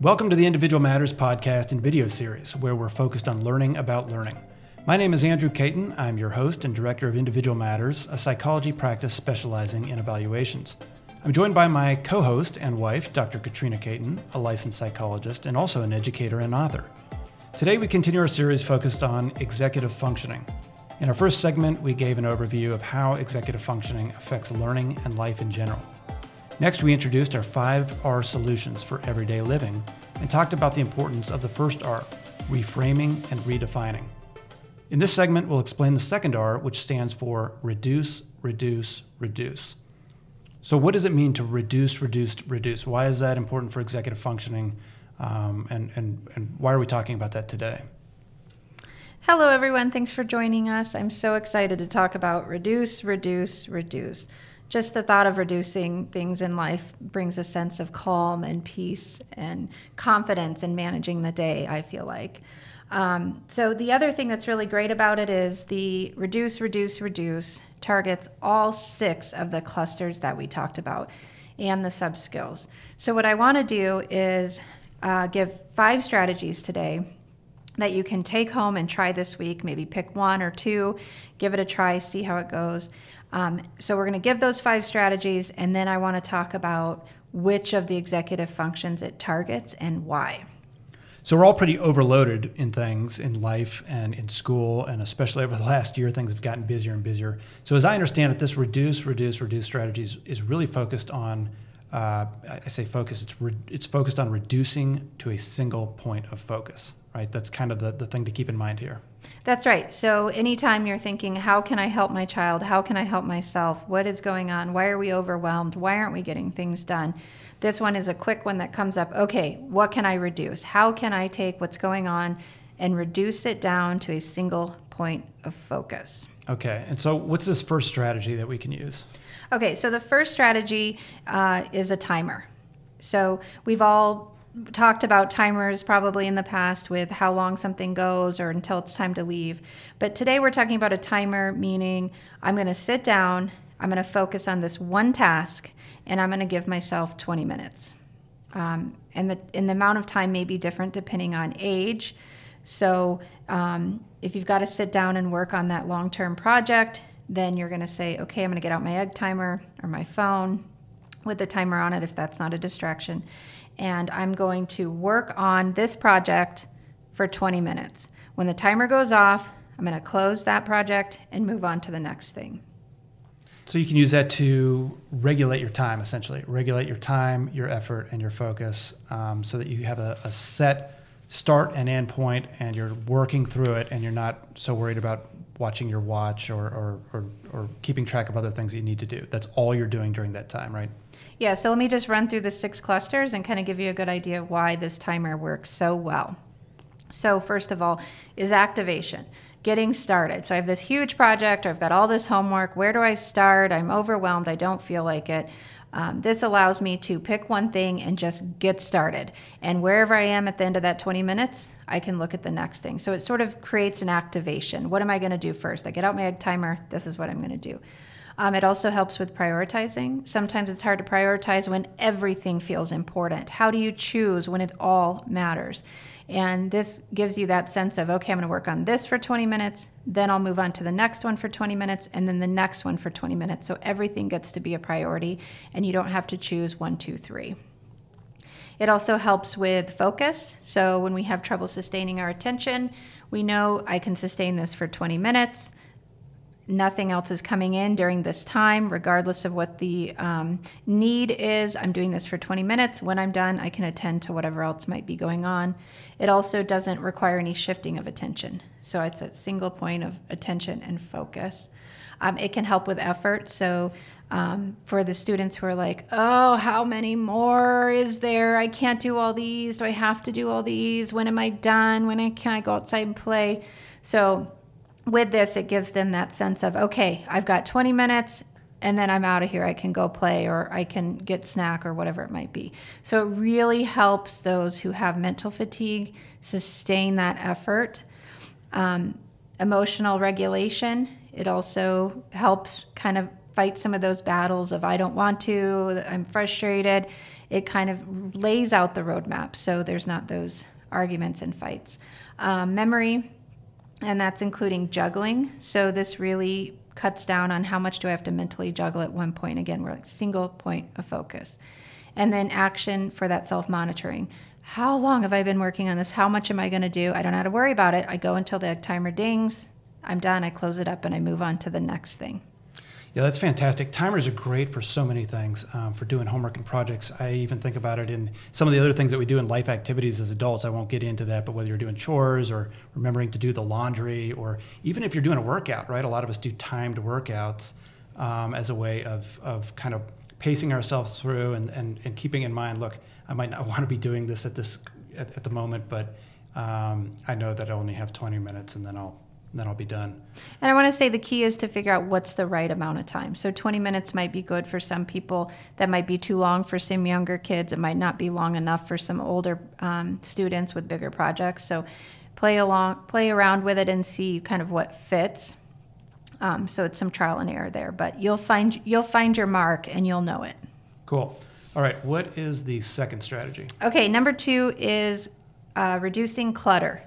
Welcome to the Individual Matters podcast and video series, where we're focused on learning about learning. My name is Andrew Katen. I'm your host and director of Individual Matters, a psychology practice specializing in evaluations. I'm joined by my co host and wife, Dr. Katrina Katen, a licensed psychologist and also an educator and author. Today, we continue our series focused on executive functioning. In our first segment, we gave an overview of how executive functioning affects learning and life in general. Next, we introduced our five R solutions for everyday living and talked about the importance of the first R, reframing and redefining. In this segment, we'll explain the second R, which stands for reduce, reduce, reduce. So, what does it mean to reduce, reduce, reduce? Why is that important for executive functioning? Um, and, and, and why are we talking about that today? Hello, everyone. Thanks for joining us. I'm so excited to talk about reduce, reduce, reduce just the thought of reducing things in life brings a sense of calm and peace and confidence in managing the day, I feel like. Um, so, the other thing that's really great about it is the reduce, reduce, reduce targets all six of the clusters that we talked about and the sub skills. So, what I want to do is uh, give five strategies today that you can take home and try this week. Maybe pick one or two, give it a try, see how it goes. Um, so we're going to give those five strategies, and then I want to talk about which of the executive functions it targets and why. So we're all pretty overloaded in things in life and in school, and especially over the last year, things have gotten busier and busier. So as I understand it, this reduce, reduce, reduce strategies is really focused on. Uh, I say focus. It's re- it's focused on reducing to a single point of focus. Right. That's kind of the, the thing to keep in mind here. That's right. So, anytime you're thinking, how can I help my child? How can I help myself? What is going on? Why are we overwhelmed? Why aren't we getting things done? This one is a quick one that comes up. Okay, what can I reduce? How can I take what's going on and reduce it down to a single point of focus? Okay, and so what's this first strategy that we can use? Okay, so the first strategy uh, is a timer. So, we've all talked about timers probably in the past with how long something goes or until it's time to leave. But today we're talking about a timer, meaning I'm going to sit down, I'm going to focus on this one task, and I'm going to give myself 20 minutes. Um, and the and the amount of time may be different depending on age. So um, if you've got to sit down and work on that long term project, then you're going to say, okay, I'm going to get out my egg timer or my phone with the timer on it if that's not a distraction and I'm going to work on this project for 20 minutes. When the timer goes off, I'm going to close that project and move on to the next thing. So you can use that to regulate your time, essentially. Regulate your time, your effort, and your focus um, so that you have a, a, set start and end point and you're working through it and you're not so worried about watching your watch or, or, or, or keeping track of other things that you need to do. That's all you're doing during that time, right? Yeah, so let me just run through the six clusters and kind of give you a good idea of why this timer works so well. So, first of all, is activation, getting started. So, I have this huge project, I've got all this homework. Where do I start? I'm overwhelmed, I don't feel like it. Um, this allows me to pick one thing and just get started. And wherever I am at the end of that 20 minutes, I can look at the next thing. So, it sort of creates an activation. What am I going to do first? I get out my egg timer, this is what I'm going to do. Um, it also helps with prioritizing. Sometimes it's hard to prioritize when everything feels important. How do you choose when it all matters? And this gives you that sense of, okay, I'm going to work on this for 20 minutes, then I'll move on to the next one for 20 minutes, and then the next one for 20 minutes. So everything gets to be a priority, and you don't have to choose one, two, three. It also helps with focus. So when we have trouble sustaining our attention, we know I can sustain this for 20 minutes nothing else is coming in during this time, regardless of what the um, need is. I'm doing this for 20 minutes. When I'm done, I can attend to whatever else might be going on. It also doesn't require any shifting of attention. So it's a single point of attention and focus. Um, it can help with effort. So um, for the students who are like, oh, how many more is there? I can't do all these. Do I have to do all these? When am I done? When can I go outside and play? So with this, it gives them that sense of, okay, I've got 20 minutes and then I'm out of here. I can go play or I can get snack or whatever it might be. So it really helps those who have mental fatigue sustain that effort. Um, emotional regulation, it also helps kind of fight some of those battles of I don't want to, I'm frustrated. It kind of lays out the roadmap so there's not those arguments and fights. Um, memory, and that's including juggling. So this really cuts down on how much do I have to mentally juggle at one point. Again, we're like single point of focus. And then action for that self monitoring. How long have I been working on this? How much am I going to do? I don't have to worry about it. I go until the timer dings. I'm done. I close it up and I move on to the next thing. Yeah, that's fantastic. Timers are great for so many things, um, for doing homework and projects. I even think about it in some of the other things that we do in life activities as adults. I won't get into that, but whether you're doing chores or remembering to do the laundry, or even if you're doing a workout, right? A lot of us do timed workouts um, as a way of, of kind of pacing ourselves through and, and, and keeping in mind, look, I might not want to be doing this at this at, at the moment, but um, I know that I only have 20 minutes and then I'll then I'll be done. And I want to say the key is to figure out what's the right amount of time. So 20 minutes might be good for some people. That might be too long for some younger kids. It might not be long enough for some older um, students with bigger projects. So play along, play around with it, and see kind of what fits. Um, so it's some trial and error there, but you'll find you'll find your mark and you'll know it. Cool. All right. What is the second strategy? Okay. Number two is uh, reducing clutter.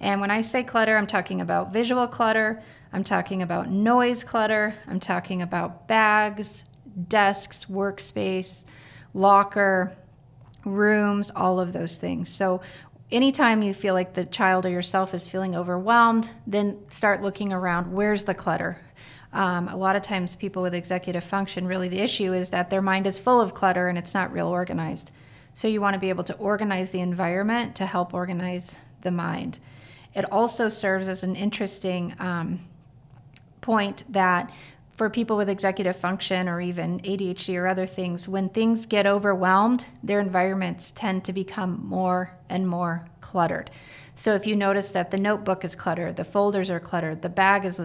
And when I say clutter, I'm talking about visual clutter, I'm talking about noise clutter, I'm talking about bags, desks, workspace, locker, rooms, all of those things. So anytime you feel like the child or yourself is feeling overwhelmed, then start looking around. Where's the clutter? Um, a lot of times, people with executive function really the issue is that their mind is full of clutter and it's not real organized. So, you want to be able to organize the environment to help organize the mind. It also serves as an interesting um, point that for people with executive function or even ADHD or other things, when things get overwhelmed, their environments tend to become more and more cluttered. So if you notice that the notebook is cluttered, the folders are cluttered, the bag is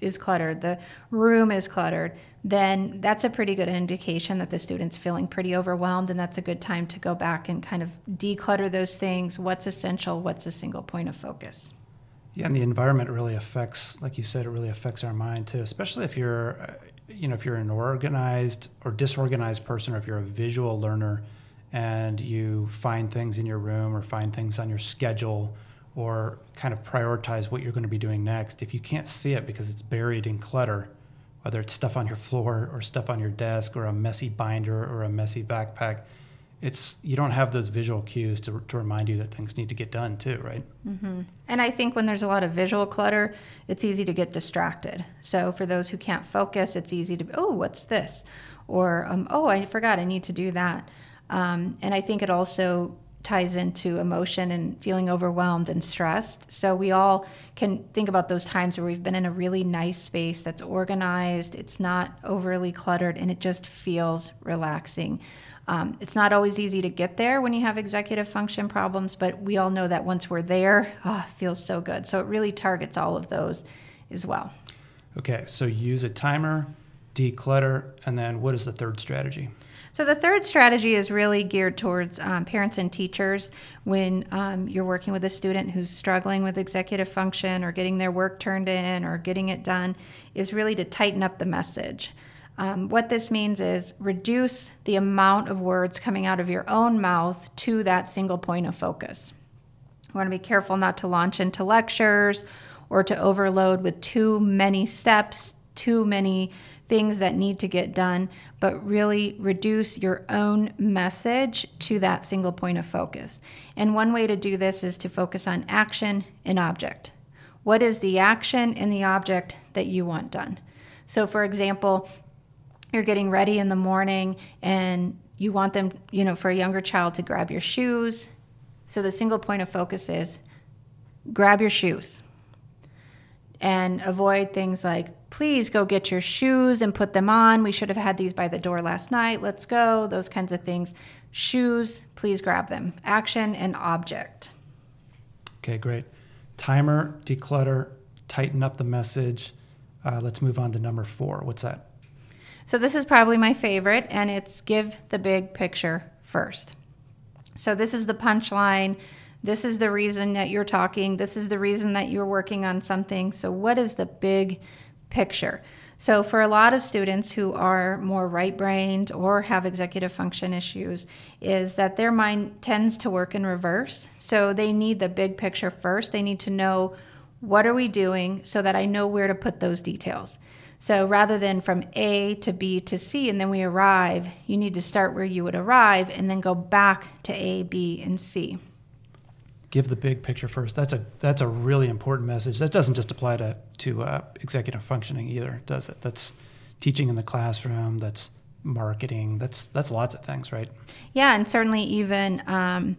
is cluttered, the room is cluttered, then that's a pretty good indication that the student's feeling pretty overwhelmed and that's a good time to go back and kind of declutter those things, what's essential, what's a single point of focus. Yeah, and the environment really affects, like you said, it really affects our mind too. Especially if you're, uh, you know, if you're an organized or disorganized person, or if you're a visual learner, and you find things in your room or find things on your schedule, or kind of prioritize what you're going to be doing next. If you can't see it because it's buried in clutter, whether it's stuff on your floor or stuff on your desk or a messy binder or a messy backpack, it's you don't have those visual cues to, to remind you that things need to get done too right mm-hmm. and i think when there's a lot of visual clutter it's easy to get distracted so for those who can't focus it's easy to oh what's this or um, oh i forgot i need to do that um, and i think it also ties into emotion and feeling overwhelmed and stressed. So we all can think about those times where we've been in a really nice space that's organized, it's not overly cluttered, and it just feels relaxing. Um, it's not always easy to get there when you have executive function problems, but we all know that once we're there, oh, feels so good. So it really targets all of those as well. Okay, so use a timer, declutter, and then what is the third strategy? So the third strategy is really geared towards um, parents and teachers when um, you're working with a student who's struggling with executive function or getting their work turned in or getting it done, is really to tighten up the message. Um, what this means is reduce the amount of words coming out of your own mouth to that single point of focus. You want to be careful not to launch into lectures or to overload with too many steps, too many things that need to get done, but really reduce your own message to that single point of focus. And one way to do this is to focus on action and object. What is the action and the object that you want done? So, for example, you're getting ready in the morning and you want them, you know, for a younger child to grab your shoes. So the single point of focus is grab your shoes and avoid things like, please go get your shoes and put them on. We should have had these by the door last night. Let's go. Those kinds of things. Shoes, please grab them. Action and object. Okay, great. Timer, declutter, tighten up the message. Uh, let's move on to number four. What's that? So this is probably my favorite, and it's give the big picture first. So this is the punchline. This is the reason that you're talking. This is the reason that you're working on something. So, what is the big picture? So, for a lot of students who are more right brained or have executive function issues, is that their mind tends to work in reverse. So, they need the big picture first. They need to know what are we doing so that I know where to put those details. So, rather than from A to B to C and then we arrive, you need to start where you would arrive and then go back to A, B, and C give the big picture first. That's a that's a really important message. That doesn't just apply to to uh, executive functioning either, does it? That's teaching in the classroom. That's marketing. That's that's lots of things, right? Yeah, and certainly even. Um,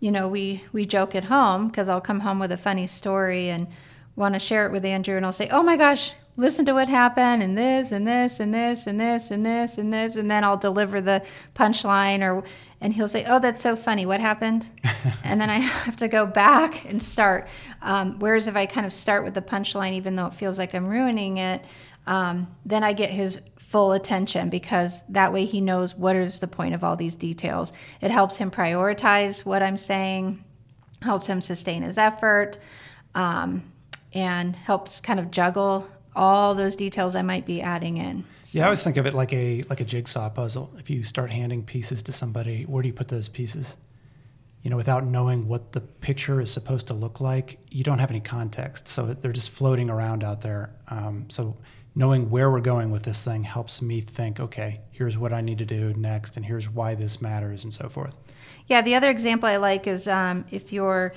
you know, we, we joke at home because I'll come home with a funny story and want to share it with Andrew, and I'll say, "Oh my gosh, listen to what happened and this and this and this and this and this and this and then I'll deliver the punchline or and he'll say, "Oh, that's so funny. What happened?" and then I have to go back and start. Um, whereas if I kind of start with the punchline, even though it feels like I'm ruining it, um, then I get his full attention because that way he knows what is the point of all these details. It helps him prioritize what I'm saying, helps him sustain his effort, um, and helps kind of juggle all those details I might be adding in. So. Yeah, I always think of it like a like a jigsaw puzzle. If you start handing pieces to somebody, where do you put those pieces? You know, without knowing what the picture is supposed to look like, you don't have any context. So they're just floating around out there. Um, so knowing where we're going with this thing helps me think, okay, here's what I need to do next, and here's why this matters, and so forth. Yeah, the other example I like is um, if you're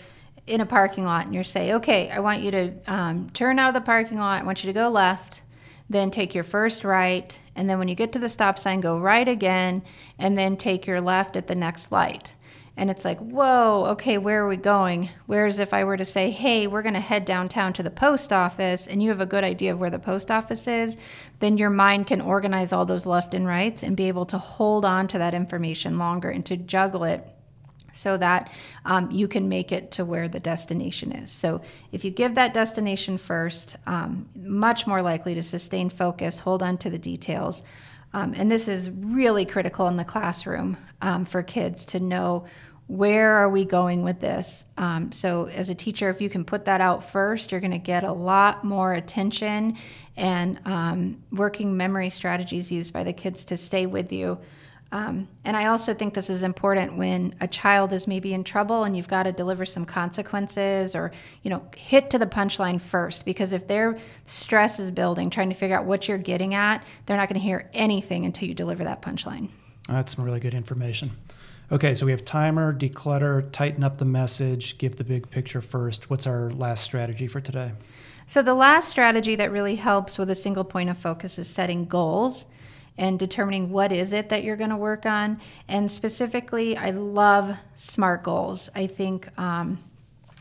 in a parking lot and you say, okay, I want you to um, turn out of the parking lot, I want you to go left, then take your first right, and then when you get to the stop sign, go right again, and then take your left at the next light. And it's like, whoa, okay, where are we going? Whereas if I were to say, hey, we're going to head downtown to the post office, and you have a good idea of where the post office is, then your mind can organize all those left and rights and be able to hold on to that information longer and to juggle it so that um, you can make it to where the destination is. So if you give that destination first, um, much more likely to sustain focus, hold on to the details. Um, and this is really critical in the classroom um, for kids to know where are we going with this. Um, so as a teacher, if you can put that out first, you're going to get a lot more attention and um, working memory strategies used by the kids to stay with you. Um, and I also think this is important when a child is maybe in trouble and you've got to deliver some consequences or, you know, hit to the punchline first. Because if their stress is building, trying to figure out what you're getting at, they're not going to hear anything until you deliver that punchline. That's some really good information. Okay, so we have timer, declutter, tighten up the message, give the big picture first. What's our last strategy for today? So, the last strategy that really helps with a single point of focus is setting goals and determining what is it that you're going to work on. And specifically, I love SMART goals. I think um,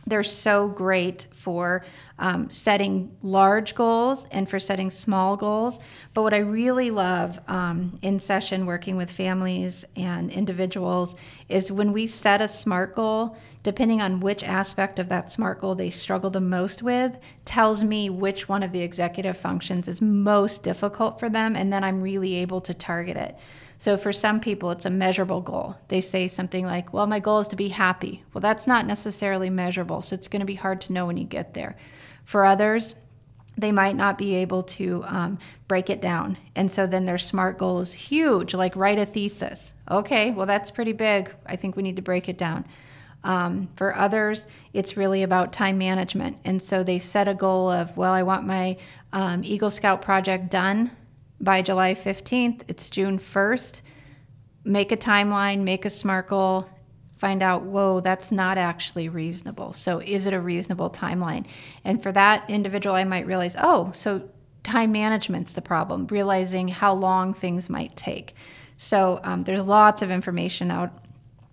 they're so great for um, setting large goals and for setting small goals. But what I really love um, in session working with families and individuals is when we set a SMART goal, depending on which aspect of that SMART goal they struggle the most with, tells me which one of the executive functions is most difficult for them, and then I'm really able to target it. So for some people, it's a measurable goal. They say something like, Well, my goal is to be happy. Well, that's not necessarily measurable, so it's going to be hard to know when you get there. For others, they might not be able to um, break it down. And so then their SMART goal is huge, like write a thesis. Okay, well, that's pretty big. I think we need to break it down. Um, for others, it's really about time management. And so they set a goal of, well, I want my um, Eagle Scout project done by July 15th. It's June 1st. Make a timeline, make a SMART goal, find out, whoa, that's not actually reasonable. So, is it a reasonable timeline? And for that individual, I might realize, oh, so time management's the problem, realizing how long things might take. So, um, there's lots of information out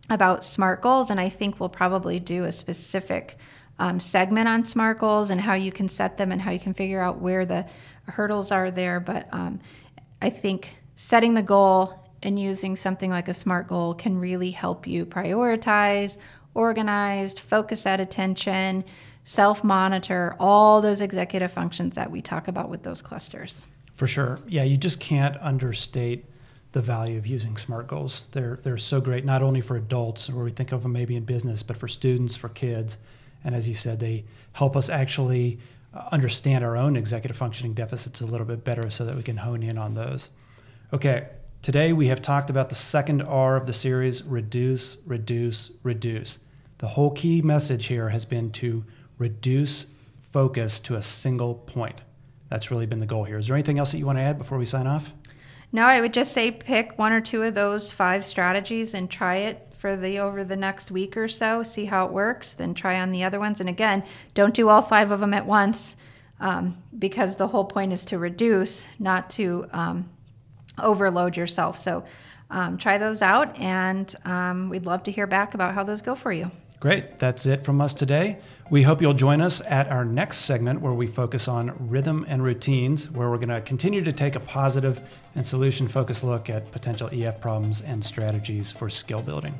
about SMART goals, and I think we'll probably do a specific um, segment on SMART goals and how you can set them and how you can figure out where the hurdles are there. But um, I think setting the goal and using something like a SMART goal can really help you prioritize, organize, focus that attention, self monitor, all those executive functions that we talk about with those clusters. For sure. Yeah, you just can't understate the value of using SMART goals. They're, they're so great, not only for adults, where we think of them maybe in business, but for students, for kids. And as you said, they help us actually uh, understand our own executive functioning deficits a little bit better so that we can hone in on those. Okay, today we have talked about the second R of the series reduce, reduce, reduce. The whole key message here has been to reduce focus to a single point. That's really been the goal here. Is there anything else that you want to add before we sign off? No, I would just say pick one or two of those five strategies and try it for the over the next week or so, see how it works, then try on the other ones. And again, don't do all five of them at once um, because the whole point is to reduce, not to um, overload yourself. So um, try those out, and um, we'd love to hear back about how those go for you. Great. That's it from us today. We hope you'll join us at our next segment where we focus on rhythm and routines, where we're going to continue to take a positive and solution focused look at potential EF problems and strategies for skill building.